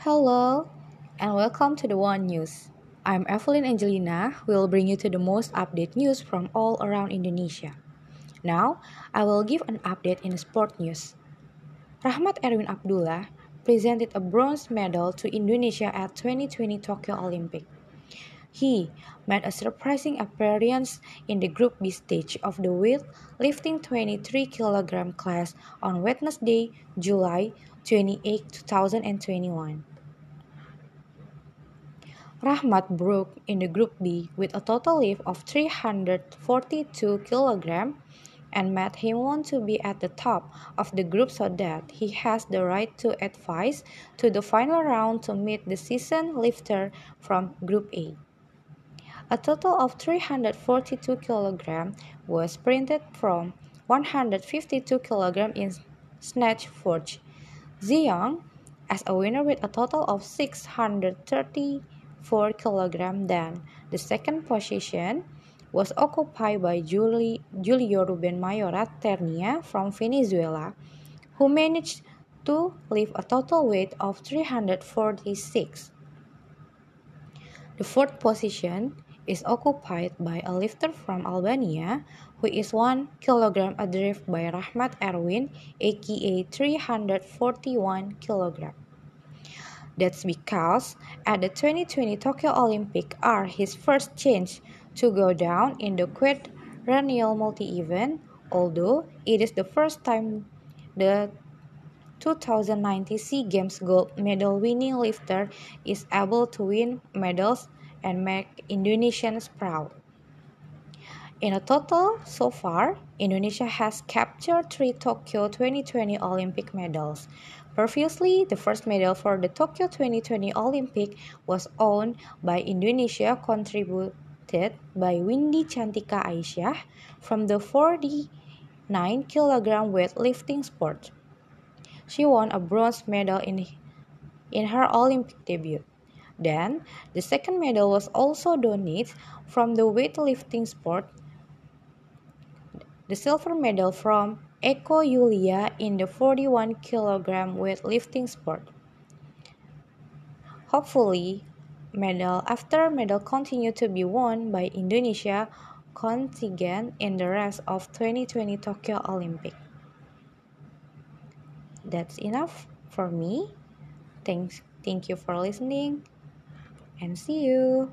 Hello and welcome to the One News. I'm Evelyn Angelina will bring you to the most update news from all around Indonesia. Now, I will give an update in sport news. Rahmat Erwin Abdullah presented a bronze medal to Indonesia at 2020 Tokyo Olympic. He made a surprising appearance in the Group B stage of the weightlifting 23 kg class on Wednesday, July 28, 2021. Rahmat broke in the Group B with a total lift of 342 kg and made him want to be at the top of the group so that he has the right to advance to the final round to meet the season lifter from Group A. A total of 342 kg was sprinted from 152 kg in snatch forge. Zhiyong as a winner with a total of 630 4 kg then. The second position was occupied by Julie, Julio Ruben Mayora Martinez from Venezuela, who managed to lift a total weight of 346. The fourth position is occupied by a lifter from Albania, who is 1 kg adrift by Rahmat Erwin, aka 341 kg. That's because at the 2020 Tokyo Olympic are his first chance to go down in the quadrennial multi-event, although it is the first time the 2019 SEA Games gold medal winning lifter is able to win medals and make Indonesians proud. In a total, so far, Indonesia has captured three Tokyo 2020 Olympic medals. Previously, the first medal for the Tokyo 2020 Olympic was owned by Indonesia contributed by Windy Cantika Aisah from the 49 kg weightlifting sport. She won a bronze medal in, in her Olympic debut. Then, the second medal was also donated from the weightlifting sport. The silver medal from Eko Yulia in the 41 kg weightlifting sport. Hopefully, medal after medal continue to be won by Indonesia contingent in the rest of 2020 Tokyo Olympic. That's enough for me. Thanks thank you for listening and see you.